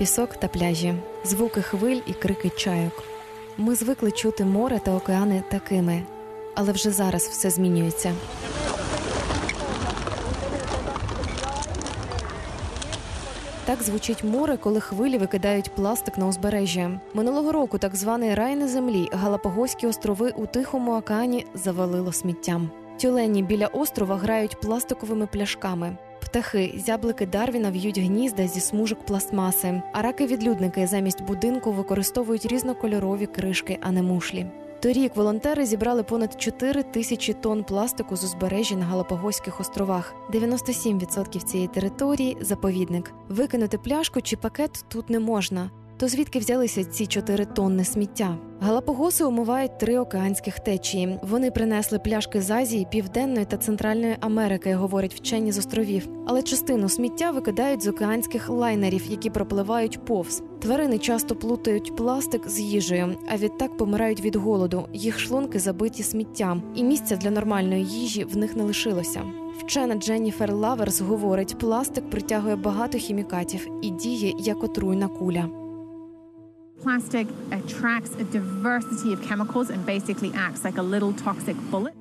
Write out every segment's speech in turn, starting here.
пісок та пляжі, звуки хвиль і крики чайок. Ми звикли чути море та океани такими, але вже зараз все змінюється. Так звучить море, коли хвилі викидають пластик на узбережжя. Минулого року так званий рай на землі Галапагоські острови у Тихому океані завалило сміттям. Тюлені біля острова грають пластиковими пляшками. Птахи, зяблики Дарвіна в'ють гнізда зі смужок пластмаси, а раки-відлюдники замість будинку використовують різнокольорові кришки, а не мушлі. Торік волонтери зібрали понад 4 тисячі тонн пластику з узбережжя на Галапагоських островах. 97% цієї території заповідник. Викинути пляшку чи пакет тут не можна. То звідки взялися ці 4 тонни сміття? Галапагоси умивають три океанських течії. Вони принесли пляшки з Азії, Південної та Центральної Америки, говорять вчені з островів. Але частину сміття викидають з океанських лайнерів, які пропливають повз. Тварини часто плутають пластик з їжею, а відтак помирають від голоду. Їх шлунки забиті сміттям, і місця для нормальної їжі в них не лишилося. Вчена Дженніфер Лаверс говорить, пластик притягує багато хімікатів і діє як отруйна куля. Plastic attracts a diversity of chemicals and basically acts like a little toxic bullet.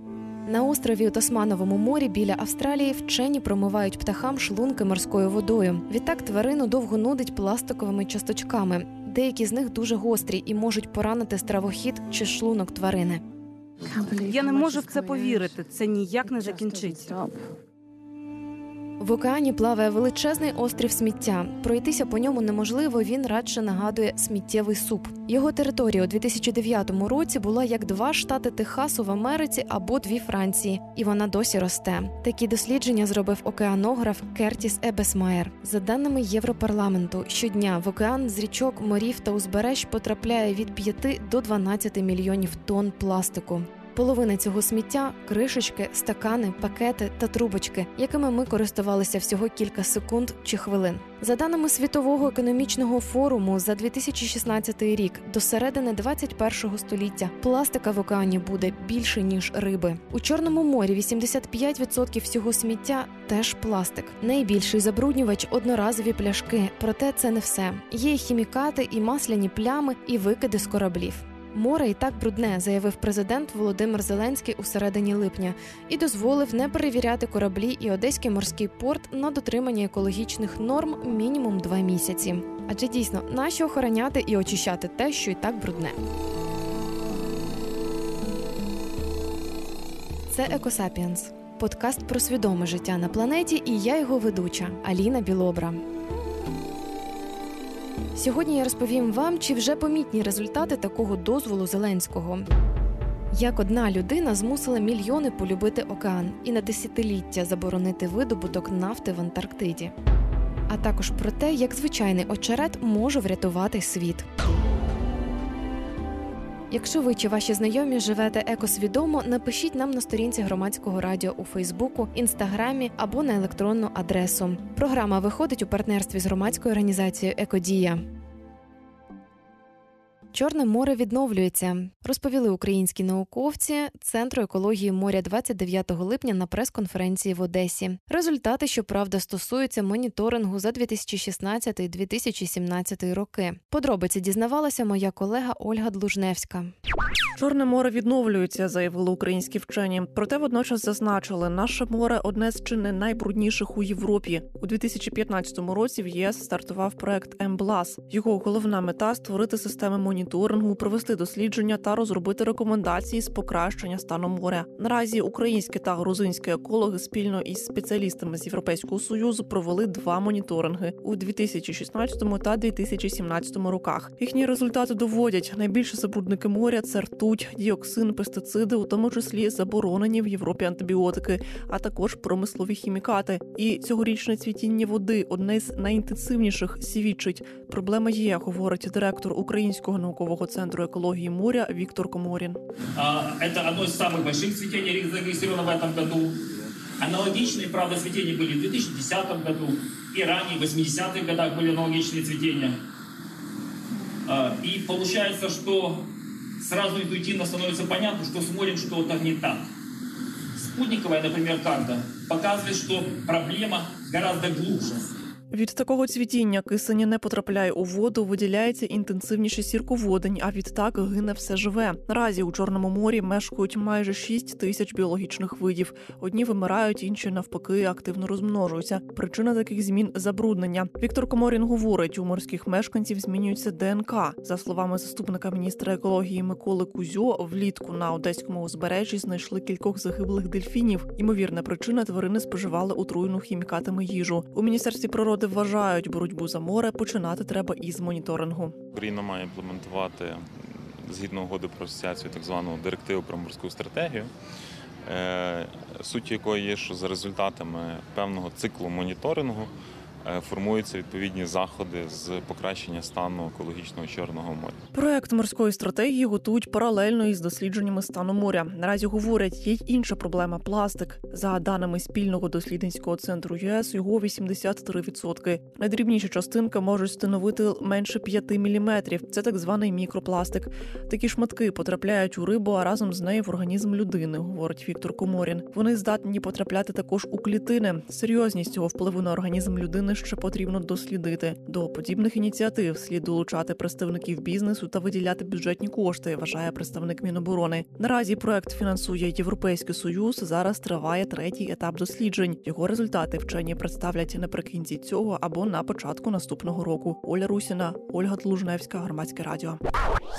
На острові у Тасмановому морі біля Австралії вчені промивають птахам шлунки морською водою. Відтак тварину довго нудить пластиковими часточками. Деякі з них дуже гострі і можуть поранити стравохід чи шлунок тварини. Я не можу в це повірити. Це ніяк не закінчиться. В океані плаває величезний острів сміття. Пройтися по ньому неможливо. Він радше нагадує сміттєвий суп. Його територія у 2009 році була як два штати Техасу в Америці або дві Франції, і вона досі росте. Такі дослідження зробив океанограф Кертіс Ебесмаєр. За даними Європарламенту, щодня в океан з річок, морів та узбереж потрапляє від 5 до 12 мільйонів тонн пластику. Половина цього сміття кришечки, стакани, пакети та трубочки, якими ми користувалися всього кілька секунд чи хвилин. За даними світового економічного форуму, за 2016 рік до середини 21 століття пластика в океані буде більше ніж риби. У чорному морі 85% всього сміття теж пластик. Найбільший забруднювач одноразові пляшки. Проте це не все. Є й хімікати, і масляні плями, і викиди з кораблів. Море і так брудне, заявив президент Володимир Зеленський у середині липня і дозволив не перевіряти кораблі і одеський морський порт на дотримання екологічних норм мінімум два місяці. Адже дійсно нащо охороняти і очищати те, що і так брудне. Це Екосапіенс подкаст про свідоме життя на планеті, і я його ведуча Аліна Білобра. Сьогодні я розповім вам, чи вже помітні результати такого дозволу Зеленського. Як одна людина змусила мільйони полюбити океан і на десятиліття заборонити видобуток нафти в Антарктиді, а також про те, як звичайний очерет може врятувати світ. Якщо ви чи ваші знайомі живете екосвідомо, напишіть нам на сторінці громадського радіо у Фейсбуку, інстаграмі або на електронну адресу. Програма виходить у партнерстві з громадською організацією Екодія. Чорне море відновлюється, розповіли українські науковці Центру екології моря 29 липня на прес-конференції в Одесі. Результати, щоправда, стосуються моніторингу за 2016-2017 роки. Подробиці дізнавалася моя колега Ольга Длужневська. Чорне море відновлюється, заявили українські вчені. Проте водночас зазначили, наше море одне з чи не найбрудніших у Європі. У 2015 році в ЄС стартував проект МБЛАС. Його головна мета створити системи моніторингу, провести дослідження та розробити рекомендації з покращення стану моря. Наразі українські та грузинські екологи спільно із спеціалістами з Європейського союзу провели два моніторинги у 2016 та 2017 роках. Їхні результати доводять найбільше забрудники моря це ртуть, діоксин, пестициди, у тому числі заборонені в Європі антибіотики, а також промислові хімікати. І цьогорічне цвітіння води одне з найінтенсивніших свідчить. Проблема є, говорить директор Українського наукового центру екології моря Віктор Коморін. А, Это одно из самых больших цветений зарегистрировано в этом году. Аналогичные, правда, цветения были в 2010 году и ранее, в 80-х годах были аналогичные цветения. А, И получается, что сразу интуитивно становится понятно, что смотрим что-то не так. Спутниковая, например, карта показывает, что проблема гораздо глубже. Від такого цвітіння кисень не потрапляє у воду, виділяється інтенсивніше сірководень, а відтак гине все живе. Наразі у Чорному морі мешкають майже 6 тисяч біологічних видів. Одні вимирають, інші навпаки активно розмножуються. Причина таких змін забруднення. Віктор Коморін говорить, у морських мешканців змінюється ДНК. За словами заступника міністра екології Миколи Кузьо, влітку на одеському узбережжі знайшли кількох загиблих дельфінів. Ймовірна причина тварини споживали отруйну хімікатами їжу. У міністерстві природи вважають, боротьбу за море починати треба із моніторингу. Україна має імплементувати згідно угоди про асоціацію так звану директиву про морську стратегію, е, суть якої є, що за результатами певного циклу моніторингу формуються відповідні заходи з покращення стану екологічного чорного моря. Проект морської стратегії готують паралельно із дослідженнями стану моря. Наразі говорять, є й інша проблема пластик. За даними спільного дослідницького центру ЄС, його 83%. Найдрібніші частинки можуть становити менше 5 мм. Це так званий мікропластик. Такі шматки потрапляють у рибу, а разом з нею в організм людини, говорить Віктор Коморін. Вони здатні потрапляти також у клітини. Серйозність цього впливу на організм людини ще потрібно дослідити. До подібних ініціатив слід долучати представників бізнесу та виділяти бюджетні кошти, вважає представник Міноборони. Наразі проект фінансує Європейський Союз. Зараз триває третій етап досліджень. Його результати вчені представлять наприкінці цього або на початку наступного року. Оля Русіна, Ольга Тлужневська, громадське радіо.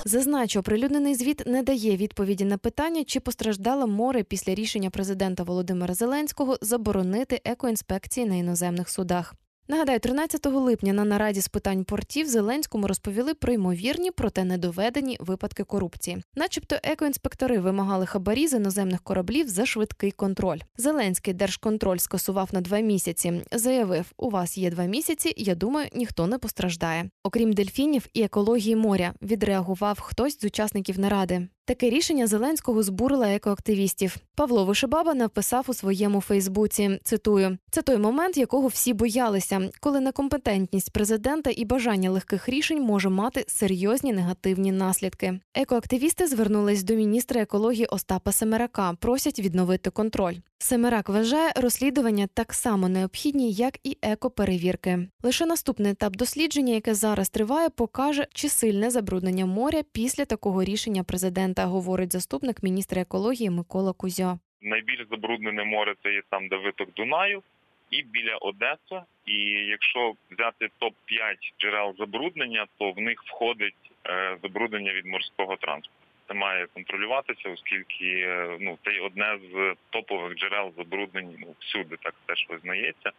Зазначу, оприлюднений звіт не дає відповіді на питання, чи постраждало море після рішення президента Володимира Зеленського заборонити екоінспекції на іноземних судах. Нагадаю, 13 липня на нараді з питань портів Зеленському розповіли про ймовірні, проте недоведені випадки корупції. Начебто екоінспектори вимагали хабарі з іноземних кораблів за швидкий контроль. Зеленський держконтроль скасував на два місяці. Заявив: у вас є два місяці. Я думаю, ніхто не постраждає. Окрім дельфінів і екології моря, відреагував хтось з учасників наради. Таке рішення Зеленського збурило екоактивістів. Павло Вишибаба написав у своєму Фейсбуці. Цитую: це той момент, якого всі боялися, коли некомпетентність президента і бажання легких рішень може мати серйозні негативні наслідки. Екоактивісти звернулись до міністра екології Остапа Семерака, просять відновити контроль. Семерак вважає розслідування так само необхідні, як і екоперевірки. Лише наступний етап дослідження, яке зараз триває, покаже, чи сильне забруднення моря після такого рішення президента, говорить заступник міністра екології Микола Кузьо. найбільш забруднене море це є там, де виток Дунаю, і біля Одеси. І якщо взяти топ 5 джерел забруднення, то в них входить е, забруднення від морського транспорту. Це має контролюватися, оскільки е, ну це одне з топових джерел забруднень ну, всюди, так теж визнається.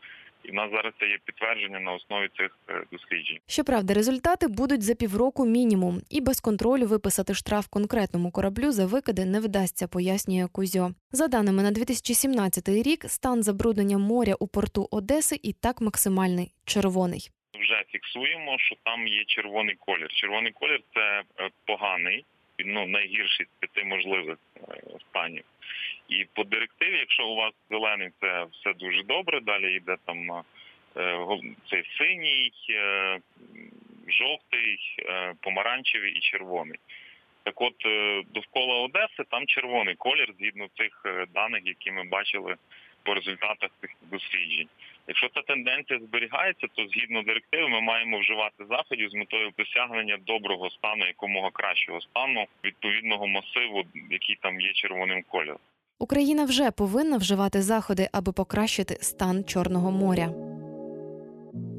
І в нас зараз це є підтвердження на основі цих е, досліджень. Щоправда, результати будуть за півроку мінімум, і без контролю виписати штраф конкретному кораблю за викиди не вдасться, пояснює Кузьо. За даними на 2017 рік, стан забруднення моря у порту Одеси і так максимальний червоний. вже фіксуємо, що там є червоний колір. Червоний колір це е, поганий, ну найгірший з п'яти можливих е, станів. І по директиві, якщо у вас зелений, це все дуже добре. Далі йде там е, цей синій, е, жовтий, помаранчевий і червоний. Так от довкола Одеси там червоний колір згідно цих даних, які ми бачили по результатах цих досліджень. Якщо ця тенденція зберігається, то згідно директиви ми маємо вживати заходів з метою досягнення доброго стану, якомога кращого стану відповідного масиву, який там є червоним кольором. Україна вже повинна вживати заходи, аби покращити стан Чорного моря.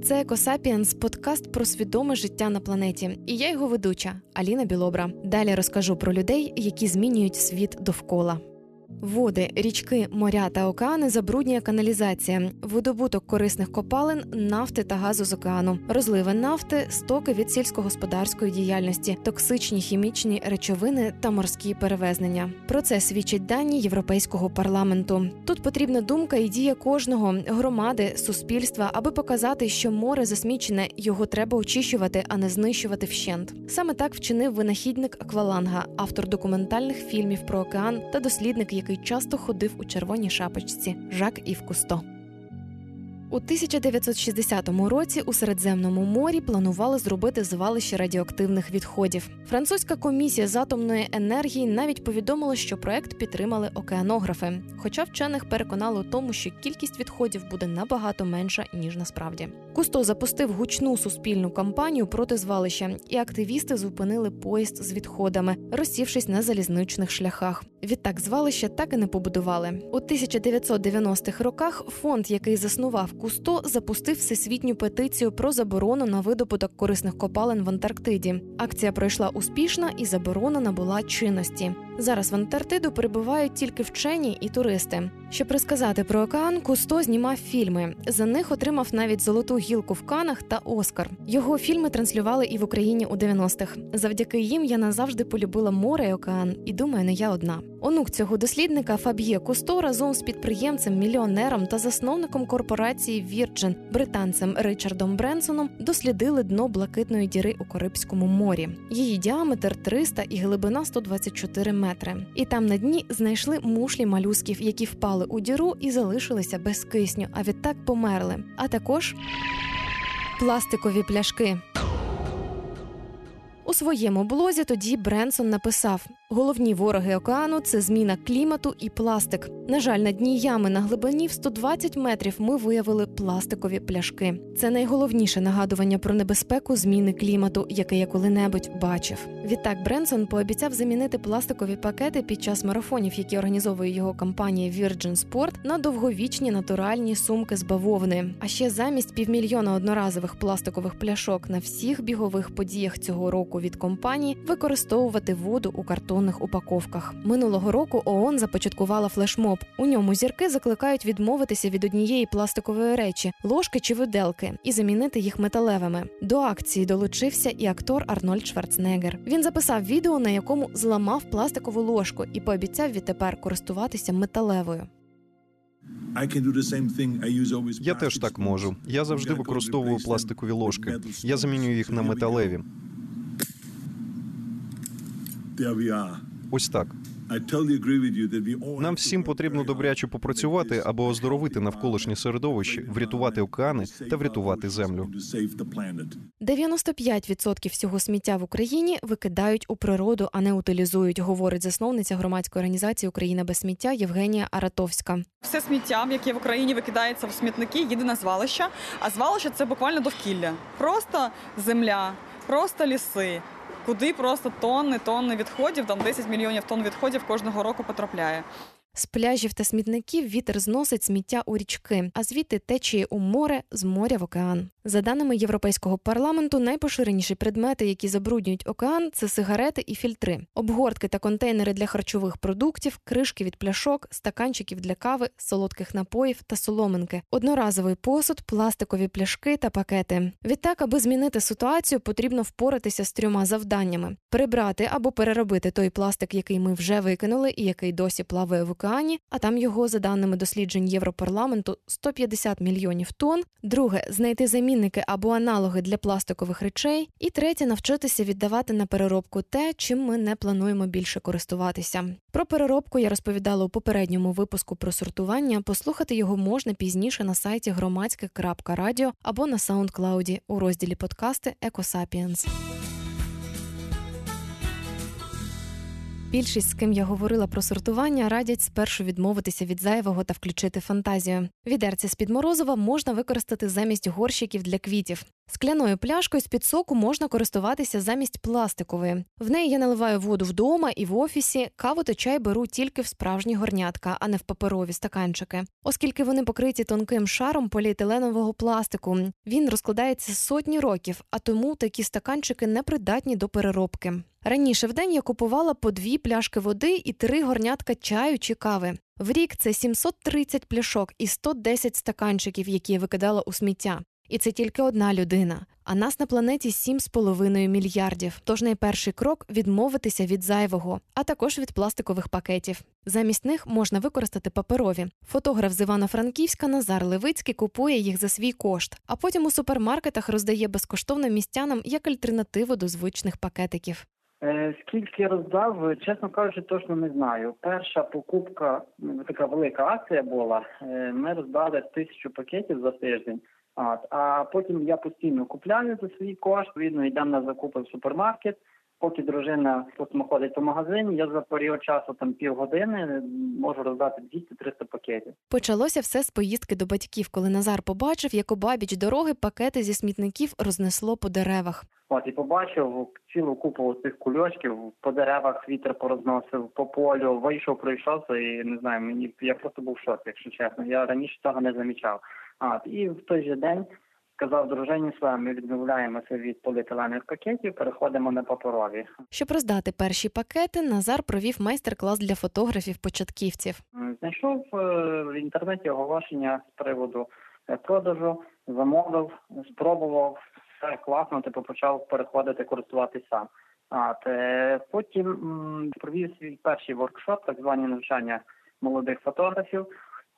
Це Екосапіенс подкаст про свідоме життя на планеті. І я його ведуча Аліна Білобра. Далі розкажу про людей, які змінюють світ довкола. Води, річки, моря та океани забруднює каналізація, видобуток корисних копалин, нафти та газу з океану, розливи нафти, стоки від сільськогосподарської діяльності, токсичні хімічні речовини та морські перевезнення. Про це свідчать дані Європейського парламенту. Тут потрібна думка і дія кожного громади, суспільства, аби показати, що море засмічене, його треба очищувати, а не знищувати вщент. Саме так вчинив винахідник акваланга, автор документальних фільмів про океан та дослідник, який часто ходив у червоній шапочці Жак Ів Кусто. У 1960 році у Середземному морі планували зробити звалище радіоактивних відходів. Французька комісія з атомної енергії навіть повідомила, що проект підтримали океанографи. Хоча вчених переконали у тому, що кількість відходів буде набагато менша ніж насправді. Кусто запустив гучну суспільну кампанію проти звалища, і активісти зупинили поїзд з відходами, розсівшись на залізничних шляхах. Відтак звалище так і не побудували. У 1990-х роках фонд, який заснував Кусто, запустив всесвітню петицію про заборону на видобуток корисних копалин в Антарктиді. Акція пройшла успішно і заборона набула чинності. Зараз в Антарктиду перебувають тільки вчені і туристи. Щоб розказати про океан, Кусто знімав фільми. За них отримав навіть золоту гілку в Канах та Оскар. Його фільми транслювали і в Україні у 90-х. Завдяки їм я назавжди полюбила море і океан, і думаю, не я одна. Онук цього дослідника Фаб'є Кусто разом з підприємцем, мільйонером та засновником корпорації Virgin, британцем Ричардом Бренсоном, дослідили дно блакитної діри у Карибському морі. Її діаметр 300 і глибина 124 метри. І там на дні знайшли мушлі малюсків, які впали у діру і залишилися без кисню, а відтак померли. А також пластикові пляшки. У своєму блозі тоді Бренсон написав: головні вороги океану це зміна клімату і пластик. На жаль, на дні ями на глибині в 120 метрів ми виявили пластикові пляшки. Це найголовніше нагадування про небезпеку зміни клімату, яке я коли-небудь бачив. Відтак Бренсон пообіцяв замінити пластикові пакети під час марафонів, які організовує його компанія Virgin Sport, на довговічні натуральні сумки з бавовни. А ще замість півмільйона одноразових пластикових пляшок на всіх бігових подіях цього року від компанії використовувати воду у картонних упаковках. Минулого року ООН започаткувала флешмоб. У ньому зірки закликають відмовитися від однієї пластикової речі ложки чи виделки і замінити їх металевими. До акції долучився і актор Арнольд Шварценеггер. Він записав відео, на якому зламав пластикову ложку і пообіцяв відтепер користуватися металевою. Я теж так можу. Я завжди використовую пластикові ложки. Я замінюю їх на металеві. Ось так. Нам всім потрібно добряче попрацювати, аби оздоровити навколишнє середовище, врятувати океани та врятувати землю. 95% всього сміття в Україні викидають у природу, а не утилізують, говорить засновниця громадської організації Україна без сміття Євгенія Аратовська. Все сміття, яке в Україні викидається в смітники, їде на звалища. А звалище це буквально довкілля. Просто земля, просто ліси. Куди просто тонни, тонни відходів, там 10 мільйонів тонн відходів кожного року потрапляє. З пляжів та смітників вітер зносить сміття у річки, а звідти течіє у море з моря в океан. За даними Європейського парламенту, найпоширеніші предмети, які забруднюють океан, це сигарети і фільтри, обгортки та контейнери для харчових продуктів, кришки від пляшок, стаканчиків для кави, солодких напоїв та соломинки, одноразовий посуд, пластикові пляшки та пакети. Відтак, аби змінити ситуацію, потрібно впоратися з трьома завданнями: прибрати або переробити той пластик, який ми вже викинули, і який досі плаває в а там його, за даними досліджень Європарламенту, 150 мільйонів тонн. Друге знайти замінники або аналоги для пластикових речей. І третє навчитися віддавати на переробку те, чим ми не плануємо більше користуватися. Про переробку я розповідала у попередньому випуску про сортування. Послухати його можна пізніше на сайті громадське.радіо або на SoundCloud у розділі подкасти Екосапіенс. Більшість, з ким я говорила про сортування, радять спершу відмовитися від зайвого та включити фантазію. Відерці з під морозива можна використати замість горщиків для квітів. Скляною пляшкою з під соку можна користуватися замість пластикової. В неї я наливаю воду вдома і в офісі. Каву та чай беру тільки в справжні горнятка, а не в паперові стаканчики, оскільки вони покриті тонким шаром поліетиленового пластику. Він розкладається сотні років, а тому такі стаканчики не придатні до переробки. Раніше в день я купувала по дві пляшки води і три горнятка чаю чи кави. В рік це 730 пляшок і 110 стаканчиків, які я викидала у сміття. І це тільки одна людина. А нас на планеті 7,5 мільярдів. Тож найперший крок відмовитися від зайвого, а також від пластикових пакетів. Замість них можна використати паперові. Фотограф з Івано-Франківська Назар Левицький купує їх за свій кошт, а потім у супермаркетах роздає безкоштовно містянам як альтернативу до звичних пакетиків. Е, Скільки роздав, чесно кажучи, точно не знаю. Перша покупка, така велика акція була. е, Ми роздали тисячу пакетів за тиждень. А потім я постійно купляю за свій кошт. Відно йдемо на закупи в супермаркет. Поки дружина потім ходить по магазині, я за період часу там півгодини можу роздати 200-300 пакетів. Почалося все з поїздки до батьків, коли Назар побачив, як обабіч дороги пакети зі смітників рознесло по деревах. От і побачив цілу купу цих кульочків по деревах вітер порозносив, по полю, вийшов, пройшовся і не знаю, мені я просто був в шоці, якщо чесно. Я раніше цього не замічав. А і в той же день сказав дружині своїй, ми відмовляємося від поліетиленових пакетів, переходимо на паперові. Щоб роздати перші пакети, Назар провів майстер-клас для фотографів-початківців. Знайшов е, в інтернеті оголошення з приводу е, продажу, замовив, спробував, все класно, типу почав переходити користуватися сам. А те потім провів свій перший воркшоп, так звані навчання молодих фотографів.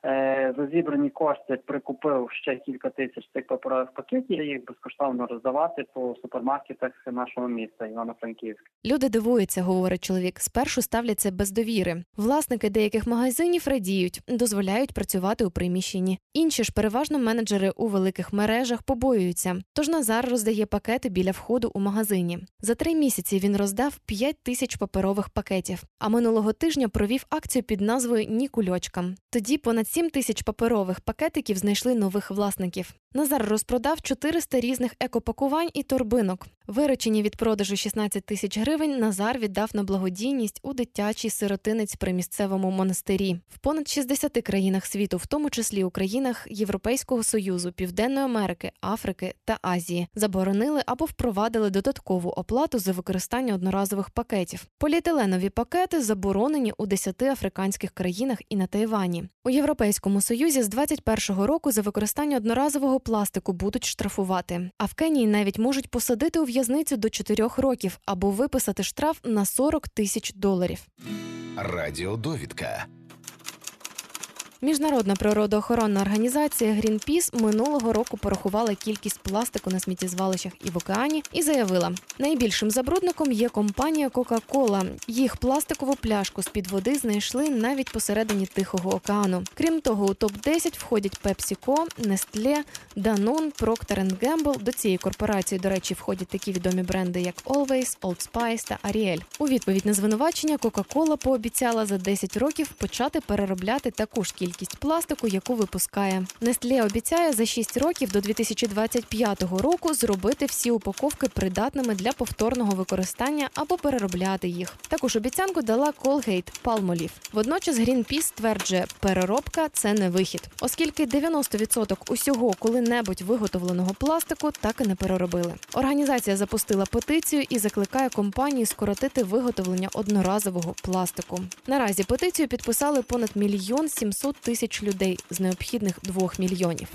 Е, За зібрані кошти прикупив ще кілька тисяч цих паперових пакетів, їх безкоштовно роздавати по супермаркетах нашого міста Івано-Франківська. Люди дивуються, говорить чоловік. Спершу ставляться без довіри. Власники деяких магазинів радіють, дозволяють працювати у приміщенні. Інші ж переважно менеджери у великих мережах побоюються. Тож Назар роздає пакети біля входу у магазині. За три місяці він роздав 5 тисяч паперових пакетів. А минулого тижня провів акцію під назвою Ні кульочкам. Тоді понад 7 тисяч паперових пакетиків знайшли нових власників. Назар розпродав 400 різних екопакувань і торбинок. Виручені від продажу 16 тисяч гривень Назар віддав на благодійність у дитячий сиротинець при місцевому монастирі. В понад 60 країнах світу, в тому числі у країнах Європейського союзу, Південної Америки, Африки та Азії, заборонили або впровадили додаткову оплату за використання одноразових пакетів. Поліетиленові пакети заборонені у 10 африканських країнах і на Тайвані. У Європейському Союзі з 21-го року за використання одноразового пластику будуть штрафувати. А в Кенії навіть можуть посадити у в'язницю до 4 років або виписати штраф на 40 тисяч доларів. Радіодовідка. Міжнародна природоохоронна організація Greenpeace минулого року порахувала кількість пластику на сміттєзвалищах і в океані і заявила, найбільшим забрудником є компанія Coca-Cola. Їх пластикову пляшку з під води знайшли навіть посередині Тихого океану. Крім того, у топ 10 входять PepsiCo, Nestle, Danone, Procter Gamble. До цієї корпорації, до речі, входять такі відомі бренди, як Always, Old Spice та Ariel. У відповідь на звинувачення Coca-Cola пообіцяла за 10 років почати переробляти таку ж кількість пластику, яку випускає. Nestle обіцяє за 6 років до 2025 року зробити всі упаковки придатними для повторного використання або переробляти їх. Таку ж обіцянку дала Colgate Palmolive. Водночас Greenpeace стверджує, переробка це не вихід, оскільки 90% усього коли-небудь виготовленого пластику так і не переробили. Організація запустила петицію і закликає компанії скоротити виготовлення одноразового пластику. Наразі петицію підписали понад мільйон сімсот тисяч людей з необхідних двох мільйонів.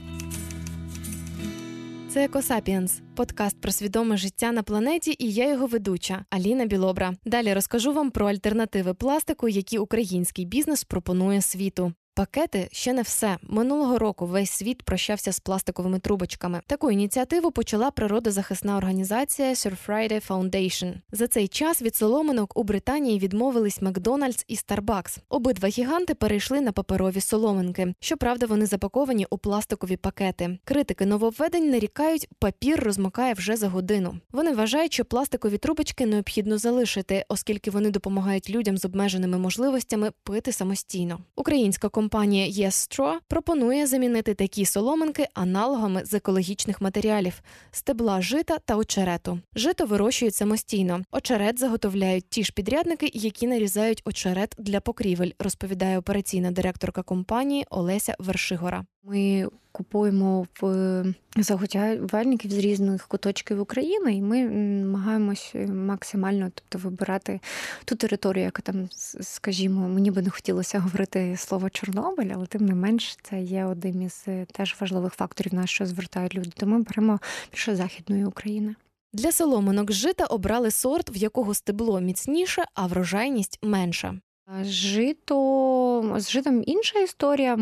Це Екосапіенс, подкаст про свідоме життя на планеті, і я його ведуча Аліна Білобра. Далі розкажу вам про альтернативи пластику, які український бізнес пропонує світу. Пакети ще не все. Минулого року весь світ прощався з пластиковими трубочками. Таку ініціативу почала природозахисна організація Sir Foundation. За цей час від соломинок у Британії відмовились Макдональдс і Starbucks. Обидва гіганти перейшли на паперові соломинки. Щоправда, вони запаковані у пластикові пакети. Критики нововведень нарікають, папір розмокає вже за годину. Вони вважають, що пластикові трубочки необхідно залишити, оскільки вони допомагають людям з обмеженими можливостями пити самостійно. Українська компанія Yes пропонує замінити такі соломинки аналогами з екологічних матеріалів стебла жита та очерету. Жито вирощують самостійно. Очерет заготовляють ті ж підрядники, які нарізають очерет для покрівель, розповідає операційна директорка компанії Олеся Вершигора. Ми купуємо в заготівельників з різних куточків України, і ми намагаємось максимально тобто, вибирати ту територію, яка там, скажімо, мені би не хотілося говорити слово Чорнобиль, але тим не менш це є одним із теж важливих факторів на що звертають люди. Тому беремо більше західної України. Для соломинок жита обрали сорт, в якого стебло міцніше, а врожайність менша. Жито з житом інша історія.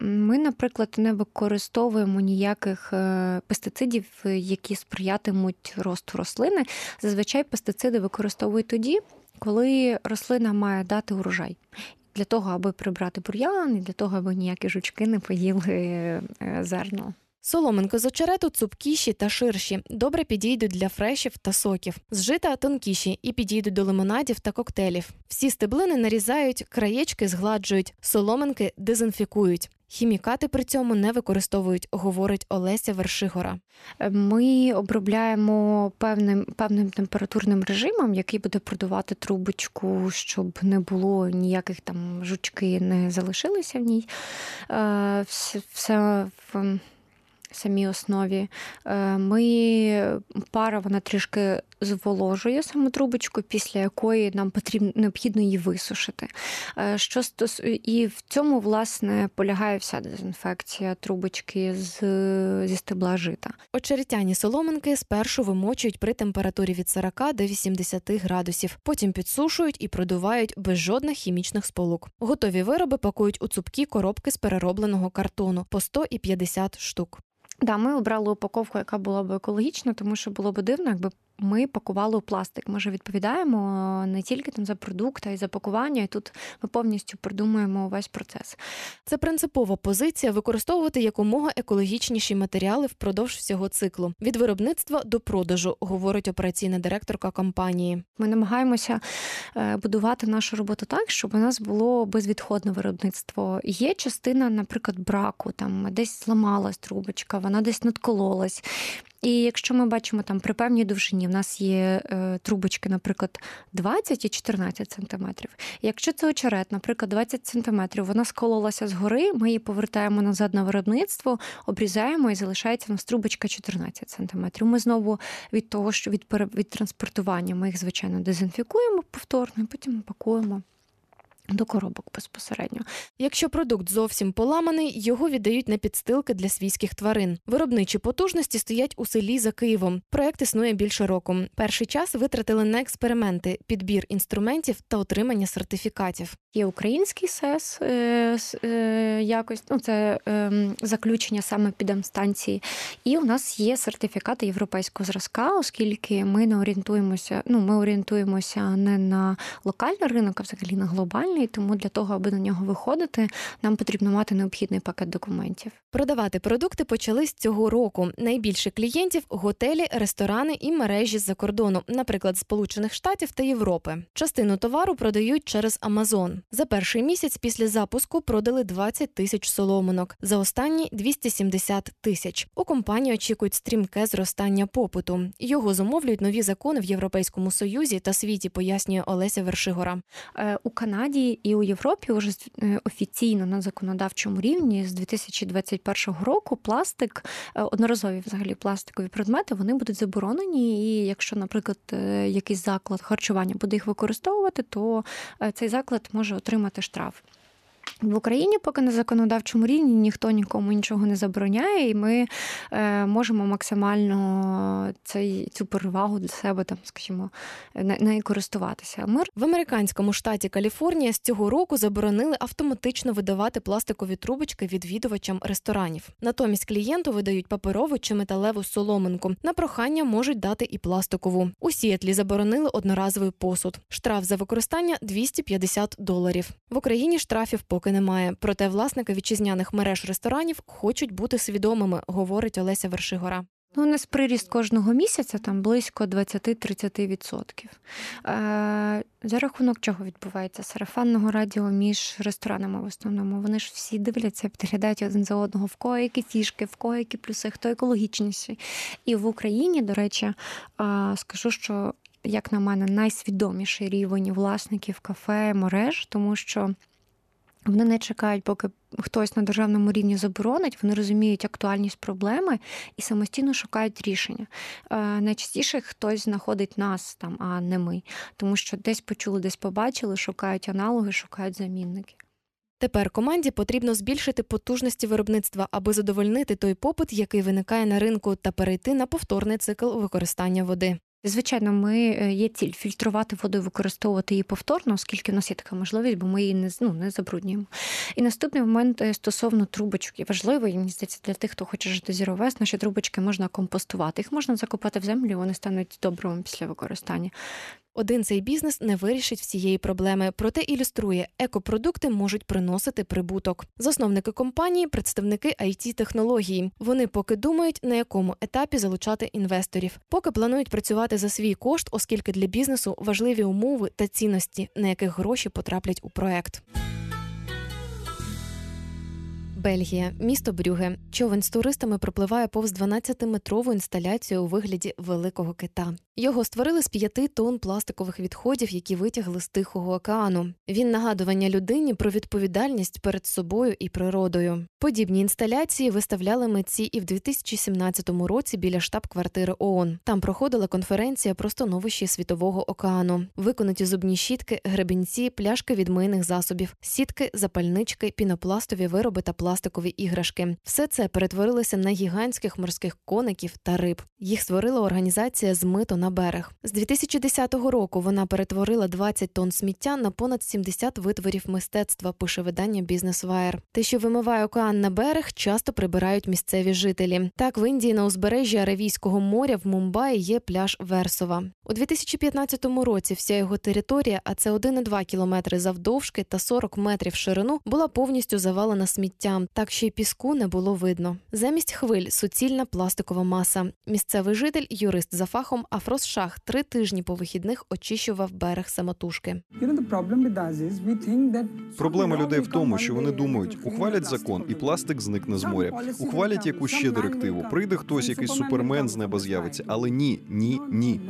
Ми, наприклад, не використовуємо ніяких е, пестицидів, які сприятимуть росту рослини. Зазвичай пестициди використовують тоді, коли рослина має дати урожай. Для того, аби прибрати бур'ян, і для того, аби ніякі жучки не поїли е, зерно. Соломинки з очерету цупкіші та ширші, добре підійдуть для фрешів та соків. З жита тонкіші і підійдуть до лимонадів та коктейлів. Всі стеблини нарізають, краєчки згладжують, соломинки дезінфікують. Хімікати при цьому не використовують, говорить Олеся Вершигора. Ми обробляємо певним певним температурним режимом, який буде продавати трубочку, щоб не було ніяких там жучки, не залишилися в ній. Е, все, все самій основі. Е, ми пара вона трішки зволожує саму трубочку, після якої нам потрібно необхідно її висушити. Е, що стос... І в цьому, власне, полягає вся дезінфекція трубочки з... зі стебла жита. Очеретяні соломинки спершу вимочують при температурі від 40 до 80 градусів, потім підсушують і продувають без жодних хімічних сполук. Готові вироби пакують у цупкі коробки з переробленого картону по 100 і 50 штук. Да, ми обрали упаковку, яка була б екологічна, тому що було б дивно, якби ми пакували у пластик. Ми ж відповідаємо не тільки там за продукт, а й за пакування. І тут ми повністю продумуємо увесь процес. Це принципова позиція використовувати якомога екологічніші матеріали впродовж всього циклу від виробництва до продажу, говорить операційна директорка компанії. Ми намагаємося е, будувати нашу роботу так, щоб у нас було безвідходне виробництво. Є частина, наприклад, браку, там десь зламалась трубочка, вона десь надкололась. І якщо ми бачимо там при певній довжині, в нас є е, трубочки, наприклад, 20 і 14 сантиметрів. Якщо це очерет, наприклад, 20 сантиметрів, вона скололася згори, ми її повертаємо назад на виробництво, обрізаємо і залишається в нас трубочка 14 сантиметрів. Ми знову від того, що від від транспортування ми їх, звичайно, дезінфікуємо повторно, і потім пакуємо. До коробок безпосередньо. Якщо продукт зовсім поламаний, його віддають на підстилки для свійських тварин. Виробничі потужності стоять у селі за Києвом. Проект існує більше року. Перший час витратили на експерименти, підбір інструментів та отримання сертифікатів. Є український СЕС е, е, якось ну це е, заключення саме підемстанції. І у нас є сертифікати європейського зразка, оскільки ми не орієнтуємося. Ну ми орієнтуємося не на локальний ринок, а взагалі на глобальний глобальний, тому для того, аби на нього виходити, нам потрібно мати необхідний пакет документів. Продавати продукти почали з цього року. Найбільше клієнтів готелі, ресторани і мережі з-за кордону, наприклад, Сполучених Штатів та Європи. Частину товару продають через Амазон. За перший місяць після запуску продали 20 тисяч соломинок, за останні 270 тисяч. У компанії очікують стрімке зростання попиту. Його замовлюють нові закони в Європейському Союзі та світі, пояснює Олеся Вершигора. Е, у Канаді і у Європі вже е, офіційно на законодавчому рівні з 2021 року пластик, е, одноразові взагалі пластикові предмети, вони будуть заборонені. І якщо, наприклад, якийсь заклад харчування буде їх використовувати, то цей заклад може отримати штраф. В Україні поки на законодавчому рівні ніхто нікому нічого не забороняє, і ми е, можемо максимально цей цю перевагу для себе там, скажімо, нею користуватися. Ми в американському штаті Каліфорнія з цього року заборонили автоматично видавати пластикові трубочки відвідувачам ресторанів. Натомість клієнту видають паперову чи металеву соломинку. На прохання можуть дати і пластикову. У Сіетлі заборонили одноразовий посуд. Штраф за використання 250 доларів. В Україні штрафів поки немає. Проте власники вітчизняних мереж ресторанів хочуть бути свідомими, говорить Олеся Вершигора. Ну, у нас приріст кожного місяця там близько 20-30%. Е, За рахунок чого відбувається? Сарафанного радіо між ресторанами в основному. Вони ж всі дивляться, підглядають один за одного, в кого які фішки, в кого які плюси, хто екологічніший. І в Україні, до речі, е, скажу, що, як на мене, найсвідоміший рівень власників кафе, мереж, тому що. Вони не чекають, поки хтось на державному рівні заборонить, вони розуміють актуальність проблеми і самостійно шукають рішення. Е, найчастіше хтось знаходить нас там, а не ми, тому що десь почули, десь побачили, шукають аналоги, шукають замінники. Тепер команді потрібно збільшити потужності виробництва, аби задовольнити той попит, який виникає на ринку, та перейти на повторний цикл використання води. Звичайно, ми е, є ціль фільтрувати воду і використовувати її повторно, оскільки в нас є така можливість, бо ми її не ну, не забруднюємо. І наступний момент е, стосовно трубочок і важливий. Мені здається, для тих, хто хоче жити зіровес, наші трубочки можна компостувати. Їх можна закопати в землю, вони стануть добрими після використання. Один цей бізнес не вирішить всієї проблеми, проте ілюструє, екопродукти можуть приносити прибуток. Засновники компанії, представники it технології. Вони поки думають, на якому етапі залучати інвесторів, поки планують працювати за свій кошт, оскільки для бізнесу важливі умови та цінності, на яких гроші потраплять у проект. Бельгія, місто Брюге. Човен з туристами пропливає повз 12-метрову інсталяцію у вигляді великого кита. Його створили з п'яти тонн пластикових відходів, які витягли з Тихого океану. Він нагадування людині про відповідальність перед собою і природою. Подібні інсталяції виставляли митці і в 2017 році біля штаб-квартири ООН. Там проходила конференція про становище світового океану, виконаті зубні щітки, гребінці, пляшки від мийних засобів, сітки, запальнички, пінопластові вироби та пластикові іграшки. Все це перетворилося на гігантських морських коників та риб. Їх створила організація «Змито на берег. З 2010 року вона перетворила 20 тонн сміття на понад 70 витворів мистецтва. Пише видання Бізнес Вайер. Те, що вимиває океан на берег, часто прибирають місцеві жителі. Так в Індії на узбережжі Аравійського моря в Мумбаї є пляж Версова. У 2015 році вся його територія, а це 1,2 кілометри завдовжки та 40 метрів ширину, була повністю завалена сміттям, так що й піску не було видно. Замість хвиль суцільна пластикова маса. Місцевий житель, юрист за фахом Афрос Шах, три тижні по вихідних очищував берег самотужки. Проблема людей в тому, що вони думають, ухвалять закон, і пластик зникне з моря. Ухвалять якусь ще директиву. Прийде хтось, якийсь супермен з неба з'явиться. Але ні, ні, ні.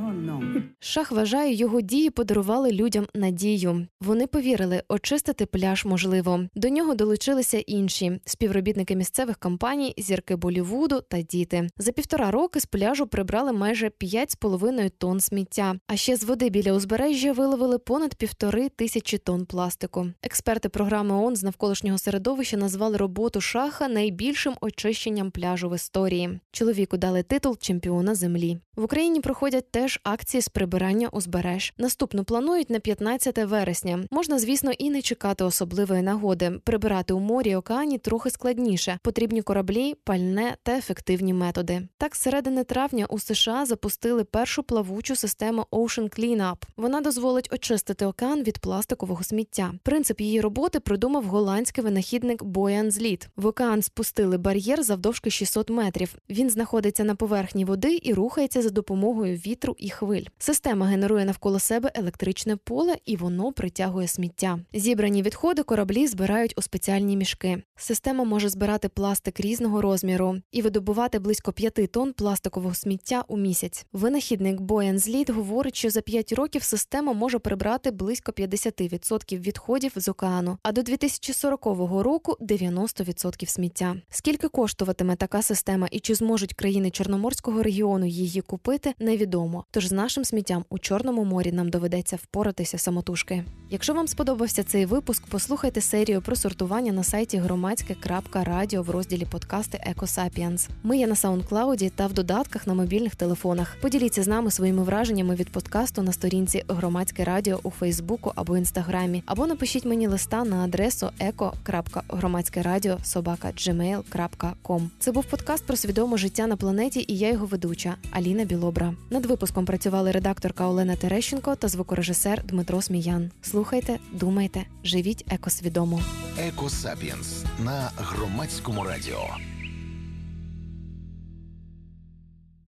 Шах вважає, його дії подарували людям надію. Вони повірили, очистити пляж можливо. До нього долучилися інші співробітники місцевих компаній, зірки Болівуду та діти. За півтора роки з пляжу прибрали майже 5,5 тонн сміття. А ще з води біля узбережжя виловили понад півтори тисячі тонн пластику. Експерти програми ООН з навколишнього середовища назвали роботу шаха найбільшим очищенням пляжу в історії. Чоловіку дали титул чемпіона землі. В Україні проходять теж акції з прибирання узбереж. Наступну планують на 15 вересня. Можна, звісно, і не чекати особливої нагоди. Прибирати у морі океані трохи складніше. Потрібні кораблі, пальне та ефективні методи. Так, з середини травня у США запустили першу плавучу систему Ocean Cleanup. Вона дозволить очистити океан від пластикового сміття. Принцип її роботи придумав голландський винахідник Боян Зліт. В океан спустили бар'єр завдовжки 600 метрів. Він знаходиться на поверхні води і рухається за допомогою вітру і хвиль. Система генерує навколо себе електричне поле і воно притягує сміття. Зібрані відходи кораблі збирають у спеціальні мішки. Система може збирати пластик різного розміру і видобувати близько 5 тонн пластикового сміття у місяць. Винахідник Боян Зліт говорить, що за 5 років система може прибрати близько 50% відходів з океану, а до 2040 року 90% сміття. Скільки коштуватиме така система і чи зможуть країни Чорноморського регіону її купити, невідомо. Тож з нашим сміттям у Чорному морі нам доведеться впоратися самотужки. Якщо вам сподобався цей випуск, послухайте серію про сортування на сайті громадське.радіо в розділі подкасти Екосапієнс. Ми є на саундклауді та в додатках на мобільних телефонах. Поділіться з нами своїми враженнями від подкасту на сторінці Громадське Радіо у Фейсбуку або Інстаграмі, або напишіть мені листа на адресу eko.громадськерадіо.gmail.com. Це був подкаст про свідоме життя на планеті, і я його ведуча Аліна Білобра. Над випуском працювали редакторка Олена Терещенко та звукорежисер Дмитро Сміян. Слухайте, думайте, живіть екосвідомо. Екосапіенс на громадському радіо.